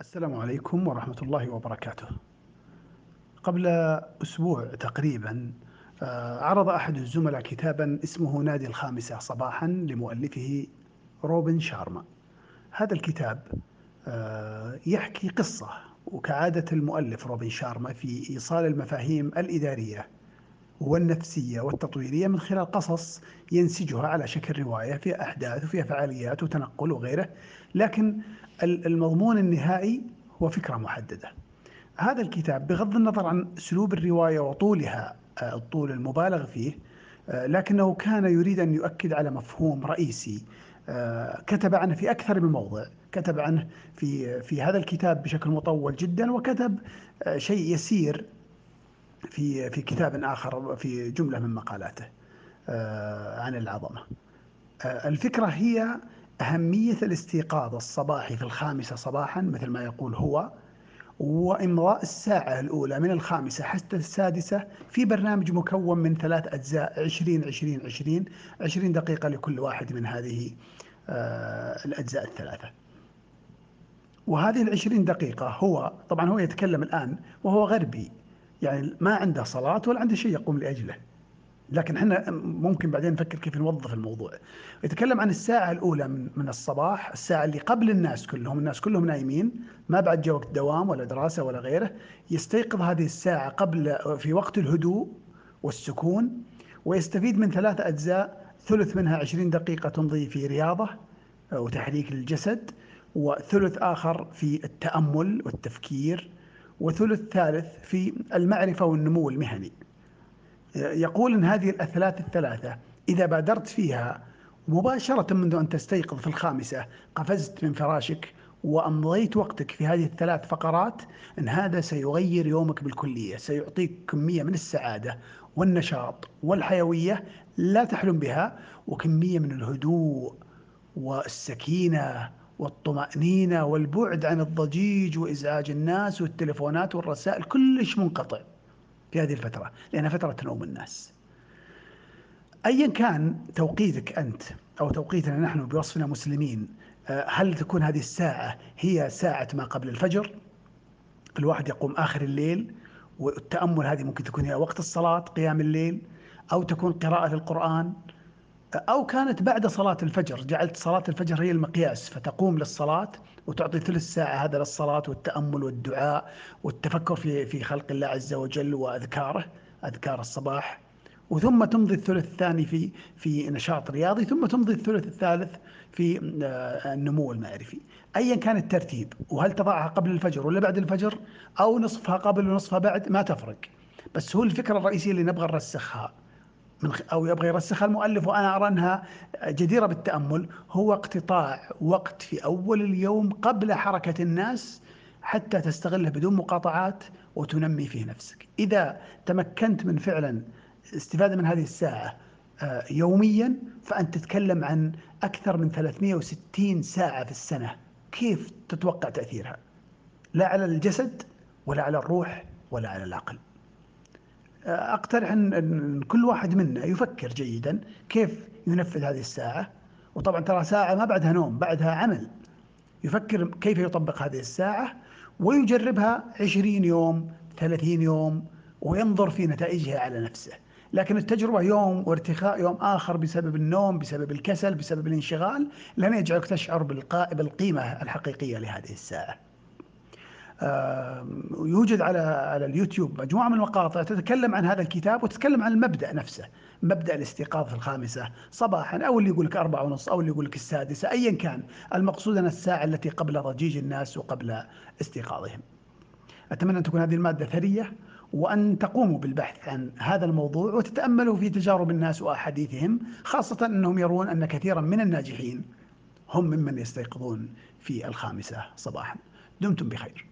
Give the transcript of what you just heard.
السلام عليكم ورحمة الله وبركاته. قبل أسبوع تقريبًا آآ عرض أحد الزملاء كتابًا اسمه نادي الخامسة صباحًا لمؤلفه روبن شارما. هذا الكتاب آآ يحكي قصة وكعادة المؤلف روبن شارما في إيصال المفاهيم الإدارية والنفسية والتطويرية من خلال قصص ينسجها على شكل رواية فيها أحداث وفيها فعاليات وتنقل وغيره، لكن ال المضمون النهائي هو فكرة محددة. هذا الكتاب بغض النظر عن أسلوب الرواية وطولها آآ الطول المبالغ فيه، آآ لكنه كان يريد أن يؤكد على مفهوم رئيسي آآ كتب عنه في أكثر من موضع، كتب عنه في في هذا الكتاب بشكل مطول جدًا، وكتب شيء يسير في في كتاب آخر في جملة من مقالاته آآ عن العظمة. آآ الفكرة هي أهمية الاستيقاظ الصباحي في الخامسة صباحًا مثل ما يقول هو، وإمضاء الساعة الأولى من الخامسة حتى السادسة في برنامج مكون من 3 أجزاء 20 20 20 20 دقيقة لكل واحد من هذه آآ الأجزاء الثلاثة. وهذه ال20 دقيقة هو طبعًا هو يتكلم الآن وهو غربي، يعني ما عنده صلاة ولا عنده شيء يقوم لأجله. لكن إحنا ممكن بعدين نفكر كيف نوظف الموضوع. يتكلم عن الساعة الأولى من الصباح، الساعة اللي قبل الناس كلهم، الناس كلهم نايمين، ما بعد جا وقت دوام ولا دراسة ولا غيره، يستيقظ هذه الساعة قبل في وقت الهدوء والسكون، ويستفيد من 3 أجزاء، ثلث منها 20 دقيقة تمضي في رياضة وتحريك للجسد، وثلث آخر في التأمل والتفكير، وثلث ثالث في المعرفة والنمو المهني. يقول إن هذه الأثلاث الثلاثة إذا بادرت فيها مباشرة منذ أن تستيقظ في الخامسة، قفزت من فراشك وأمضيت وقتك في هذه ال3 فقرات، إن هذا سيغير يومك بالكلية، سيعطيك كمية من السعادة والنشاط والحيوية لا تحلم بها، وكمية من الهدوء والسكينة والطمأنينة والبعد عن الضجيج وإزعاج الناس والتليفونات والرسائل، كلش منقطع في هذه الفترة، لأنها فترة نوم الناس. أيًا كان توقيتك أنت أو توقيتنا نحن بوصفنا مسلمين، آآ هل تكون هذه الساعة هي ساعة ما قبل الفجر؟ الواحد يقوم آخر الليل، والتأمل هذه ممكن تكون هي وقت الصلاة قيام الليل، أو تكون قراءة القرآن، أو كانت بعد صلاة الفجر، جعلت صلاة الفجر هي المقياس، فتقوم للصلاة وتعطي ثلث ساعة هذا للصلاة والتأمل والدعاء والتفكر في في خلق الله عز وجل وأذكاره، أذكار الصباح، وثم تمضي الثلث الثاني في في نشاط رياضي، ثم تمضي الثلث الثالث في آآ النمو المعرفي. أيًا كان الترتيب، وهل تضعها قبل الفجر والّا بعد الفجر، أو نصفها قبل ونصفها بعد، ما تفرق. بس هو الفكرة الرئيسية اللي نبغى نرسخها من أو يبغى يرسخها المؤلف وأنا أرى أنها جديرة بالتأمل، هو اقتطاع وقت في أول اليوم قبل حركة الناس حتى تستغله بدون مقاطعات وتنمي فيه نفسك. إذا تمكنت من فعلًا الاستفادة من هذه الساعة آآ يوميًا، فأنت تتكلم عن أكثر من 360 ساعة في السنة، كيف تتوقع تأثيرها؟ لا على الجسد ولا على الروح ولا على العقل. إن إن كل واحد منا يفكر جيدًا كيف ينفذ هذه الساعة، وطبعًا ترى ساعة ما بعدها نوم، بعدها عمل. يفكر كيف يطبق هذه الساعة ويجربها 20 يوم، 30 يوم، وينظر في نتائجها على نفسه. لكن التجربة يوم وارتخاء يوم آخر بسبب النوم، بسبب الكسل، بسبب الانشغال، لن يجعلك تشعر بالق بالقيمة الحقيقية لهذه الساعة. يوجد على على اليوتيوب مجموعة من المقاطع تتكلم عن هذا الكتاب وتتكلم عن المبدأ نفسه، مبدأ الاستيقاظ في الخامسة صباحًا، أو اللي يقول لك 4:30 أو اللي يقول لك السادسة، أيًا كان، المقصود أن الساعة التي قبل ضجيج الناس وقبل استيقاظهم. أتمنى أن تكون هذه المادة ثرية، وأن تقوموا بالبحث عن هذا الموضوع وتتأملوا في تجارب الناس وأحاديثهم، خاصةً أنهم يرون أن كثيرًا من الناجحين هم ممن يستيقظون في الخامسة صباحًا. دمتم بخير.